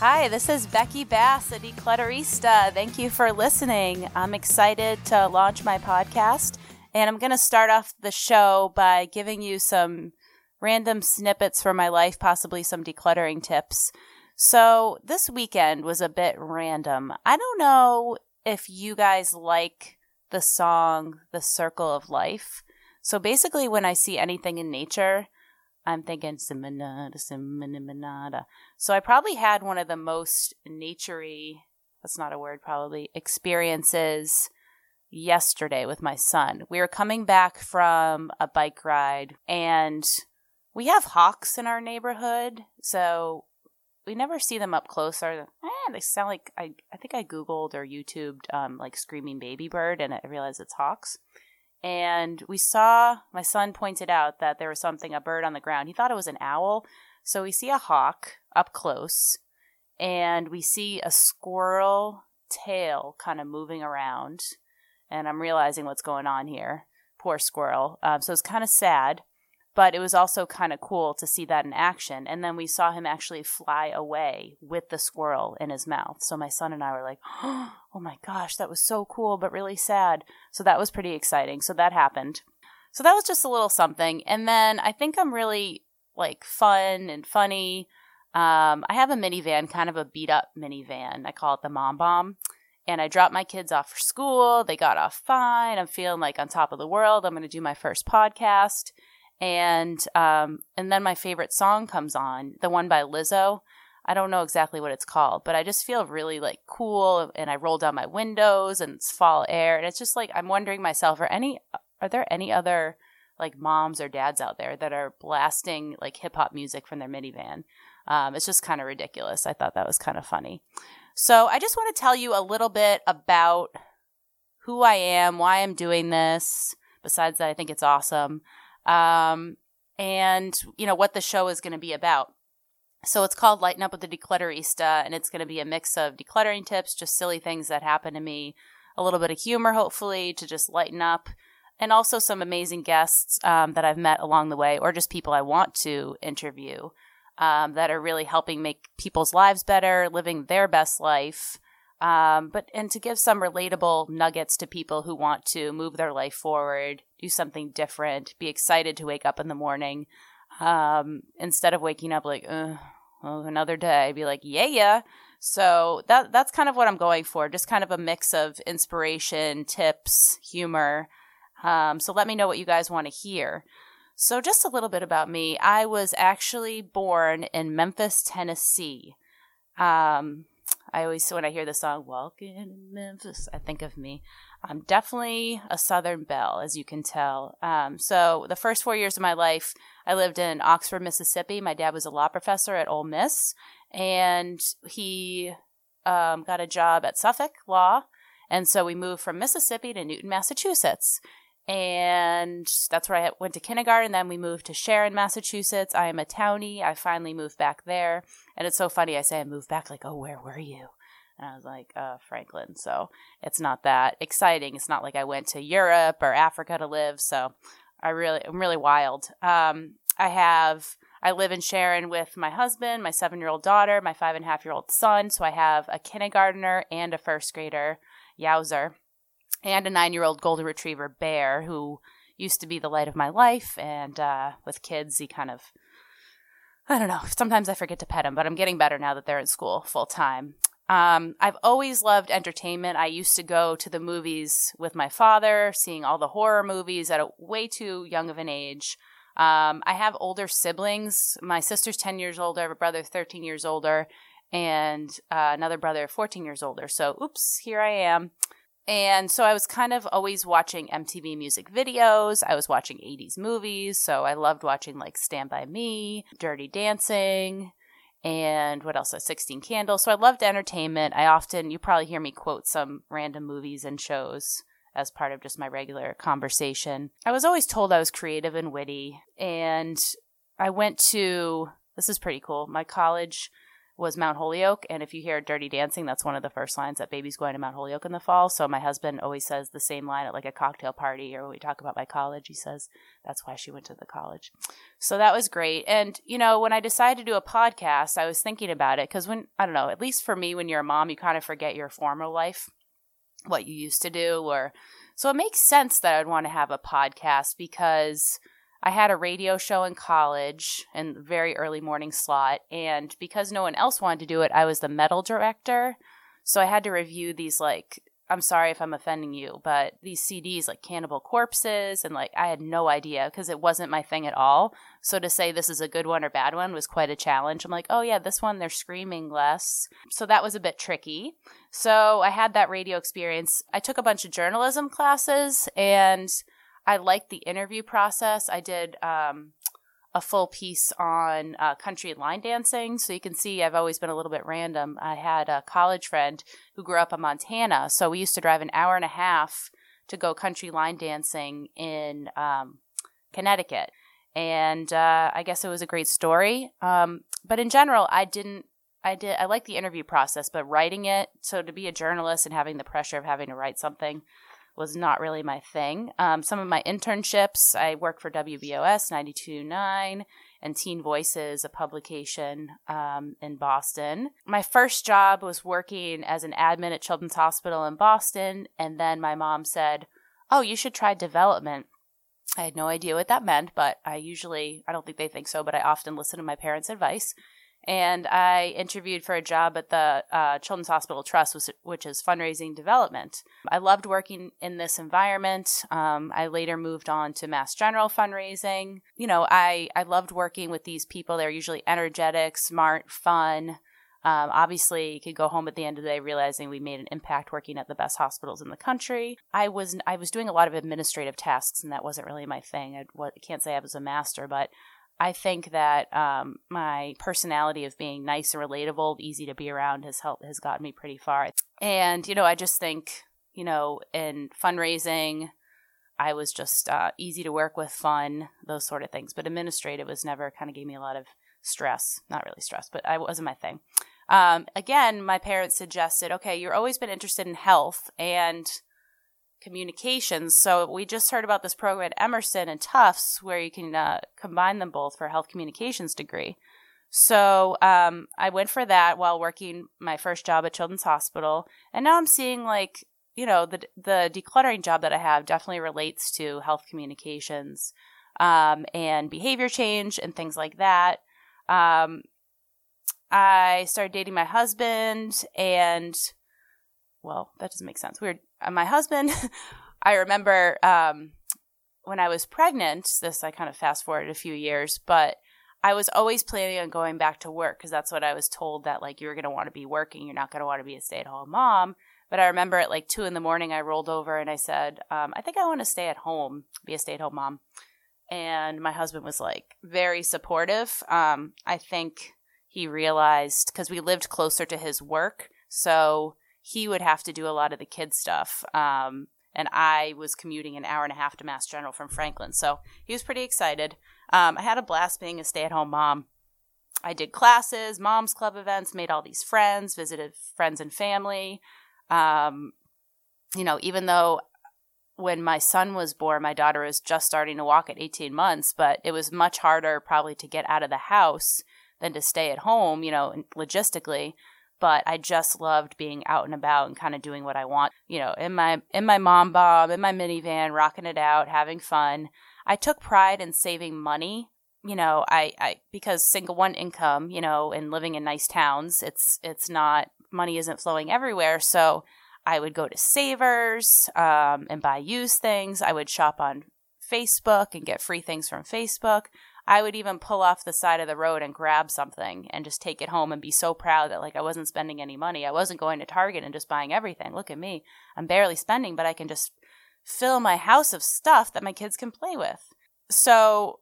Hi, this is Becky Bass, a declutterista. Thank you for listening. I'm excited to launch my podcast, and I'm going to start off the show by giving you some random snippets from my life, possibly some decluttering tips. So, this weekend was a bit random. I don't know if you guys like the song The Circle of Life. So, basically, when I see anything in nature, I'm thinking Simonada, Simonada. So I probably had one of the most naturey, that's not a word probably, experiences yesterday with my son. We were coming back from a bike ride and we have hawks in our neighborhood. So we never see them up close. Or eh, they sound like I, I think I Googled or YouTubed um, like screaming baby bird and I realized it's hawks and we saw my son pointed out that there was something a bird on the ground. He thought it was an owl. So we see a hawk up close and we see a squirrel tail kind of moving around and i'm realizing what's going on here. Poor squirrel. Um, so it's kind of sad but it was also kind of cool to see that in action. And then we saw him actually fly away with the squirrel in his mouth. So my son and I were like, oh my gosh, that was so cool, but really sad. So that was pretty exciting. So that happened. So that was just a little something. And then I think I'm really like fun and funny. Um, I have a minivan, kind of a beat up minivan. I call it the Mom Bomb. And I dropped my kids off for school. They got off fine. I'm feeling like on top of the world. I'm going to do my first podcast and um, and then my favorite song comes on, the one by Lizzo. I don't know exactly what it's called, but I just feel really like cool, and I roll down my windows, and it's fall air, and it's just like I'm wondering myself, are any are there any other like moms or dads out there that are blasting like hip hop music from their minivan? Um, it's just kind of ridiculous. I thought that was kind of funny. So I just want to tell you a little bit about who I am, why I'm doing this. Besides that, I think it's awesome um, and you know what the show is going to be about. So it's called Lighten Up with the Declutterista, and it's going to be a mix of decluttering tips, just silly things that happen to me, a little bit of humor, hopefully, to just lighten up, and also some amazing guests um, that I've met along the way, or just people I want to interview um, that are really helping make people's lives better, living their best life. Um, but and to give some relatable nuggets to people who want to move their life forward, do something different, be excited to wake up in the morning, um, instead of waking up like, oh, another day, be like, yeah, yeah. So that that's kind of what I'm going for, just kind of a mix of inspiration, tips, humor. Um, so let me know what you guys want to hear. So just a little bit about me. I was actually born in Memphis, Tennessee. Um, I always, when I hear the song "Walking in Memphis," I think of me. I'm definitely a Southern belle, as you can tell. Um, so the first four years of my life, I lived in Oxford, Mississippi. My dad was a law professor at Ole Miss, and he um, got a job at Suffolk Law, and so we moved from Mississippi to Newton, Massachusetts and that's where I went to kindergarten. Then we moved to Sharon, Massachusetts. I am a townie. I finally moved back there, and it's so funny. I say I moved back, like, oh, where were you? And I was like, uh, Franklin. So it's not that exciting. It's not like I went to Europe or Africa to live. So I really, I'm really wild. Um, I have, I live in Sharon with my husband, my seven year old daughter, my five and a half year old son. So I have a kindergartner and a first grader, Yowzer and a nine year old golden retriever bear who used to be the light of my life and uh, with kids he kind of i don't know sometimes i forget to pet him but i'm getting better now that they're in school full time um, i've always loved entertainment. I used to go to the movies with my father seeing all the horror movies at a way too young of an age. Um, i have older siblings. My sister's 10 years older i have a brother 13 years older and uh, another brother 14 years older. So oops here i am and so I was kind of always watching MTV music videos. I was watching 80s movies. So I loved watching like Stand By Me, Dirty Dancing, and what else? 16 Candles. So I loved entertainment. I often, you probably hear me quote some random movies and shows as part of just my regular conversation. I was always told I was creative and witty. And I went to, this is pretty cool, my college was Mount Holyoke. And if you hear Dirty Dancing, that's one of the first lines that baby's going to Mount Holyoke in the fall. So my husband always says the same line at like a cocktail party or when we talk about my college, he says that's why she went to the college. So that was great. And, you know, when I decided to do a podcast, I was thinking about it because when, I don't know, at least for me, when you're a mom, you kind of forget your former life, what you used to do. Or so it makes sense that I'd want to have a podcast because I had a radio show in college in very early morning slot, and because no one else wanted to do it, I was the metal director. So I had to review these like I'm sorry if I'm offending you, but these CDs like Cannibal Corpses and like I had no idea because it wasn't my thing at all. So to say this is a good one or bad one was quite a challenge. I'm like, oh yeah, this one they're screaming less. So that was a bit tricky. So I had that radio experience. I took a bunch of journalism classes and I liked the interview process. I did um, a full piece on uh, country line dancing. So you can see I've always been a little bit random. I had a college friend who grew up in Montana. So we used to drive an hour and a half to go country line dancing in um, Connecticut. And uh, I guess it was a great story. Um, but in general, I didn't. I did. I like the interview process, but writing it. So to be a journalist and having the pressure of having to write something was not really my thing. Um, some of my internships, I worked for WVOS 92.9 and Teen Voices, a publication um, in Boston. My first job was working as an admin at Children's Hospital in Boston, and then my mom said, Oh, you should try development. I had no idea what that meant, but I usually, I don't think they think so, but I often listen to my parents' advice and I interviewed for a job at the uh, Children's Hospital Trust, which is fundraising development. I loved working in this environment. Um, I later moved on to Mass General fundraising. You know, I, I loved working with these people. They're usually energetic, smart, fun. Um, obviously, you could go home at the end of the day realizing we made an impact working at the best hospitals in the country. I was I was doing a lot of administrative tasks, and that wasn't really my thing. I, I can't say I was a master, but I think that um, my personality of being nice and relatable, easy to be around, has helped has gotten me pretty far. And you know, I just think you know, in fundraising, I was just uh, easy to work with, fun, those sort of things. But administrative was never kind of gave me a lot of stress. Not really stress, but I wasn't my thing. Um, again, my parents suggested, okay, you've always been interested in health and communications. So we just heard about this program at Emerson and Tufts where you can uh, combine them both for a health communications degree. So um, I went for that while working my first job at Children's Hospital, and now I'm seeing like you know the the decluttering job that I have definitely relates to health communications um, and behavior change and things like that. Um, I started dating my husband, and well, that doesn't make sense. We were my husband, I remember um, when I was pregnant, this I kind of fast forwarded a few years, but I was always planning on going back to work because that's what I was told that like you're going to want to be working. You're not going to want to be a stay at home mom. But I remember at like two in the morning, I rolled over and I said, um, I think I want to stay at home, be a stay at home mom. And my husband was like very supportive. Um, I think he realized because we lived closer to his work. So he would have to do a lot of the kid stuff. Um, and I was commuting an hour and a half to Mass General from Franklin. So he was pretty excited. Um, I had a blast being a stay at home mom. I did classes, mom's club events, made all these friends, visited friends and family. Um, you know, even though when my son was born, my daughter was just starting to walk at 18 months, but it was much harder probably to get out of the house than to stay at home, you know, logistically but I just loved being out and about and kind of doing what I want, you know, in my in my mom bomb, in my minivan, rocking it out, having fun. I took pride in saving money. You know, I, I because single one income, you know, and living in nice towns, it's it's not money isn't flowing everywhere. So I would go to Savers um, and buy used things. I would shop on Facebook and get free things from Facebook. I would even pull off the side of the road and grab something and just take it home and be so proud that like I wasn't spending any money. I wasn't going to Target and just buying everything. Look at me. I'm barely spending, but I can just fill my house of stuff that my kids can play with. So,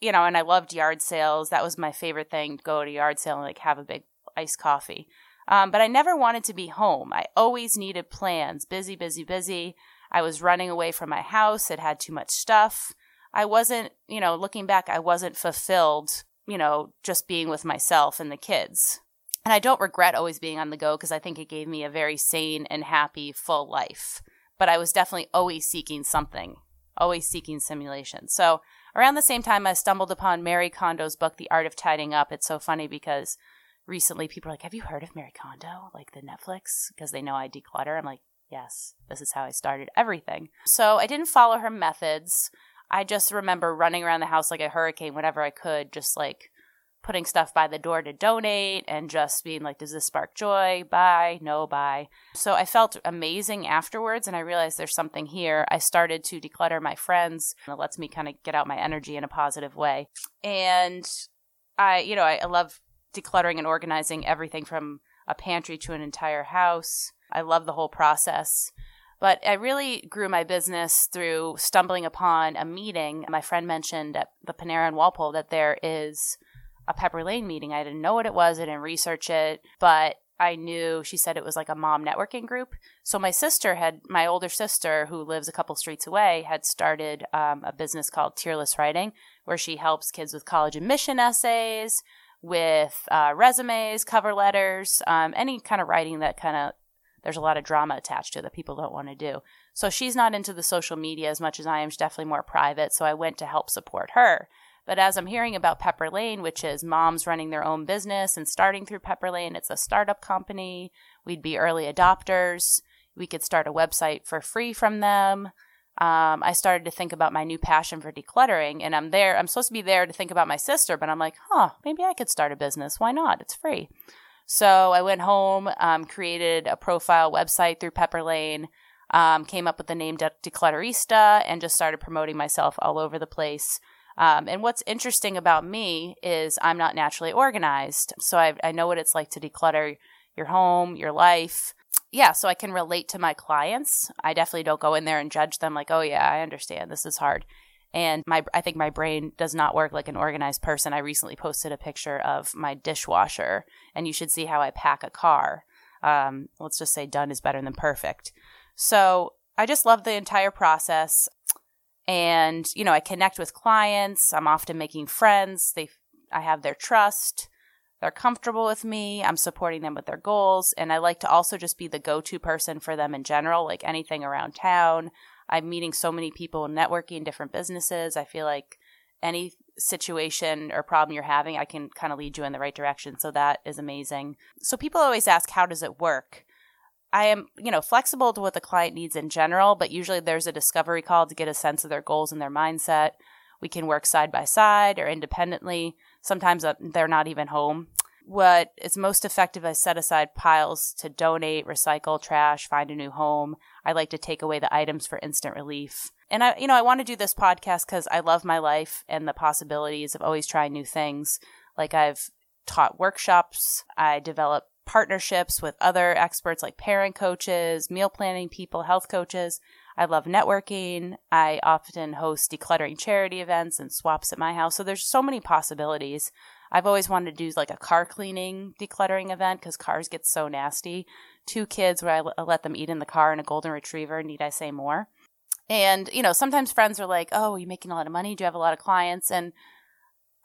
you know, and I loved yard sales. That was my favorite thing, go to yard sale and like have a big iced coffee. Um, but I never wanted to be home. I always needed plans. Busy, busy, busy. I was running away from my house. It had too much stuff. I wasn't, you know, looking back, I wasn't fulfilled, you know, just being with myself and the kids. And I don't regret always being on the go because I think it gave me a very sane and happy, full life. But I was definitely always seeking something, always seeking simulation. So around the same time, I stumbled upon Mary Kondo's book, The Art of Tidying Up. It's so funny because recently people are like, Have you heard of Mary Kondo? Like the Netflix? Because they know I declutter. I'm like, Yes, this is how I started everything. So I didn't follow her methods. I just remember running around the house like a hurricane whenever I could, just like putting stuff by the door to donate and just being like, does this spark joy? Bye, no, bye. So I felt amazing afterwards and I realized there's something here. I started to declutter my friends and it lets me kind of get out my energy in a positive way. And I, you know, I, I love decluttering and organizing everything from a pantry to an entire house. I love the whole process. But I really grew my business through stumbling upon a meeting. My friend mentioned at the Panera in Walpole that there is a Pepper Lane meeting. I didn't know what it was, I didn't research it, but I knew she said it was like a mom networking group. So my sister had, my older sister, who lives a couple streets away, had started um, a business called Tearless Writing, where she helps kids with college admission essays, with uh, resumes, cover letters, um, any kind of writing that kind of there's a lot of drama attached to it that people don't want to do. So she's not into the social media as much as I am. She's definitely more private. So I went to help support her. But as I'm hearing about Pepper Lane, which is moms running their own business and starting through Pepper Lane, it's a startup company. We'd be early adopters. We could start a website for free from them. Um, I started to think about my new passion for decluttering, and I'm there. I'm supposed to be there to think about my sister, but I'm like, huh, maybe I could start a business. Why not? It's free. So I went home, um, created a profile website through Pepper Lane, um, came up with the name De- Declutterista, and just started promoting myself all over the place. Um, and what's interesting about me is I'm not naturally organized. So I, I know what it's like to declutter your home, your life. Yeah, so I can relate to my clients. I definitely don't go in there and judge them like, oh, yeah, I understand. This is hard. And my, I think my brain does not work like an organized person. I recently posted a picture of my dishwasher, and you should see how I pack a car. Um, let's just say done is better than perfect. So I just love the entire process. And you know i connect with clients. I'm often making friends. They i have their trust. They're comfortable with me. I'm supporting them with their goals. And i like to also just be the go-to person for them in general like anything around town i'm meeting so many people networking different businesses i feel like any situation or problem you're having i can kind of lead you in the right direction so that is amazing so people always ask how does it work I am, you know, flexible to what the client needs in general, but usually there's a discovery call to get a sense of their goals and their mindset. We can work side by side or independently. Sometimes uh, they're not even home. What is most effective is set aside piles to donate, recycle, trash, find a new home. I like to take away the items for instant relief. And I, you know, I want to do this podcast because I love my life and the possibilities of always trying new things. Like I've taught workshops, I develop partnerships with other experts like parent coaches, meal planning people, health coaches. I love networking. I often host decluttering charity events and swaps at my house. So there's so many possibilities. I've always wanted to do like a car cleaning decluttering event because cars get so nasty. Two kids where I let them eat in the car and a golden retriever. Need I say more? And, you know, sometimes friends are like, oh, are you making a lot of money? Do you have a lot of clients? And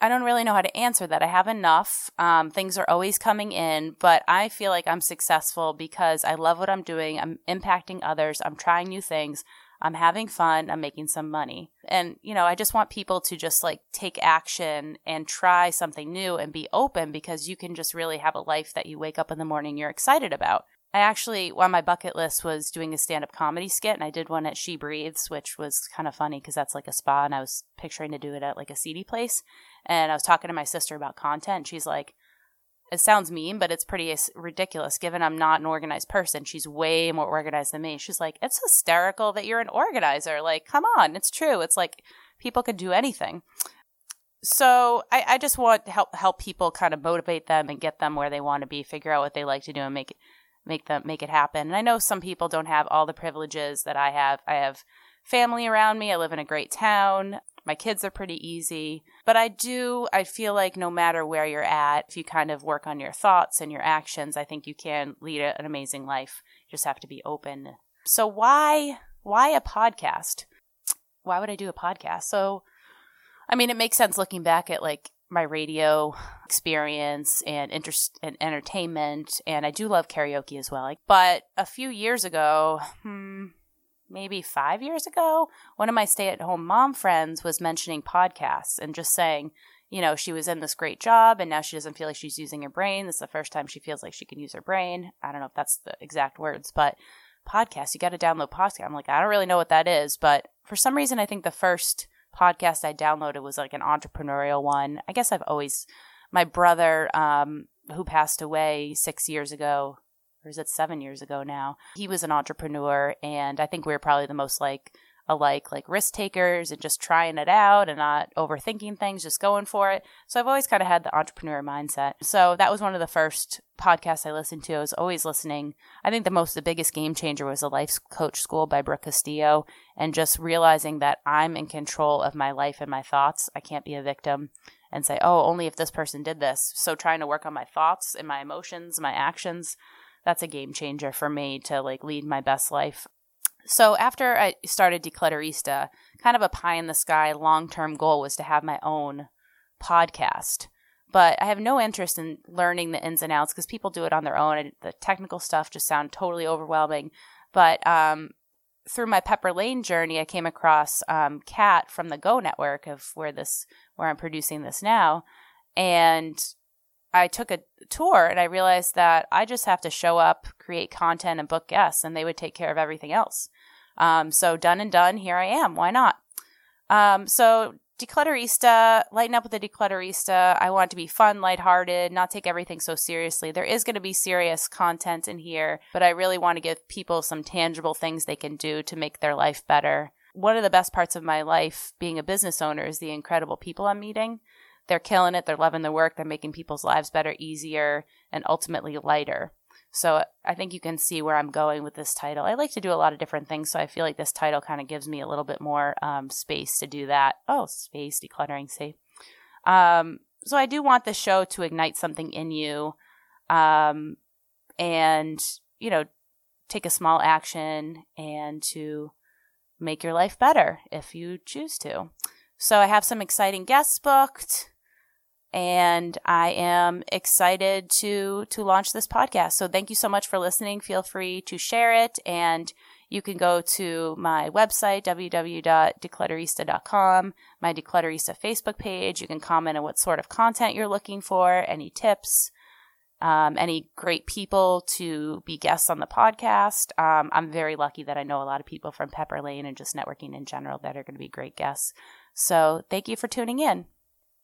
I don't really know how to answer that. I have enough. Um, things are always coming in, but I feel like I'm successful because I love what I'm doing. I'm impacting others. I'm trying new things. I'm having fun. I'm making some money. And, you know, I just want people to just like take action and try something new and be open because you can just really have a life that you wake up in the morning you're excited about. I actually, on my bucket list was doing a stand up comedy skit, and I did one at She Breathes, which was kind of funny because that's like a spa, and I was picturing to do it at like a seedy place. And I was talking to my sister about content. she's like, it sounds mean, but it's pretty ridiculous given I'm not an organized person. She's way more organized than me. She's like, it's hysterical that you're an organizer. Like, come on, it's true. It's like people can do anything. So I, I just want to help help people kind of motivate them and get them where they want to be, figure out what they like to do and make it make them make it happen. And I know some people don't have all the privileges that I have. I have family around me. I live in a great town. My kids are pretty easy. But I do, I feel like no matter where you're at, if you kind of work on your thoughts and your actions, I think you can lead an amazing life. You just have to be open. So why, why a podcast? Why would I do a podcast? So, I mean, it makes sense looking back at like my radio experience and interest and entertainment, and I do love karaoke as well. But a few years ago, hmm, maybe five years ago, one of my stay at home mom friends was mentioning podcasts and just saying, you know, she was in this great job and now she doesn't feel like she's using her brain. This is the first time she feels like she can use her brain. I don't know if that's the exact words, but podcast, you got to download podcast. I'm like, I don't really know what that is, but for some reason, I think the first podcast I downloaded was like an entrepreneurial one. I guess I've always, my brother, um, who passed away six years ago, or is it seven years ago now? He was an entrepreneur, and I think we were probably the most like alike, like risk takers and just trying it out and not overthinking things, just going for it. So I've always kind of had the entrepreneur mindset. So that was one of the first podcasts I listened to. I was always listening. I think the most, the biggest game changer was the Life Coach School by Brooke Castillo and just realizing that I'm in control of my life and my thoughts. I can't be a victim and say, oh, only if this person did this. So trying to work on my thoughts and my emotions, my actions that's a game changer for me to like lead my best life. So after I started Declutterista, kind of a pie in the sky long term goal was to have my own podcast. But I have no interest in learning the ins and outs because people do it on their own. And the technical stuff just sound totally overwhelming. But um, through my Pepper Lane journey, I came across um, Kat from the Go Network of where this where I'm producing this now, and I took a tour and I realized that I just have to show up, create content, and book guests, and they would take care of everything else. Um, so done and done. Here I am. Why not? Um, so Declutterista, lighten up with the Declutterista. I want to be fun, lighthearted, not take everything so seriously. There is going to be serious content in here, but I really want to give people some tangible things they can do to make their life better. One of the best parts of my life being a business owner is the incredible people I'm meeting. They're killing it. They're loving the work. They're making people's lives better, easier, and ultimately lighter. So I think you can see where I'm going with this title. I like to do a lot of different things, so I feel like this title kind of gives me a little bit more um, space to do that. Oh, space decluttering, see. Um, so I do want the show to ignite something in you, um, and you know, take a small action and to make your life better if you choose to. So I have some exciting guests booked and I am excited to to launch this podcast. So thank you so much for listening. Feel free to share it and you can go to my website www.declutterista.com, my Declutterista Facebook page. You can comment on what sort of content you're looking for, any tips, um, any great people to be guests on the podcast. Um, I'm very lucky that I know a lot of people from Pepper Lane and just networking in general that are going to be great guests. So thank you for tuning in.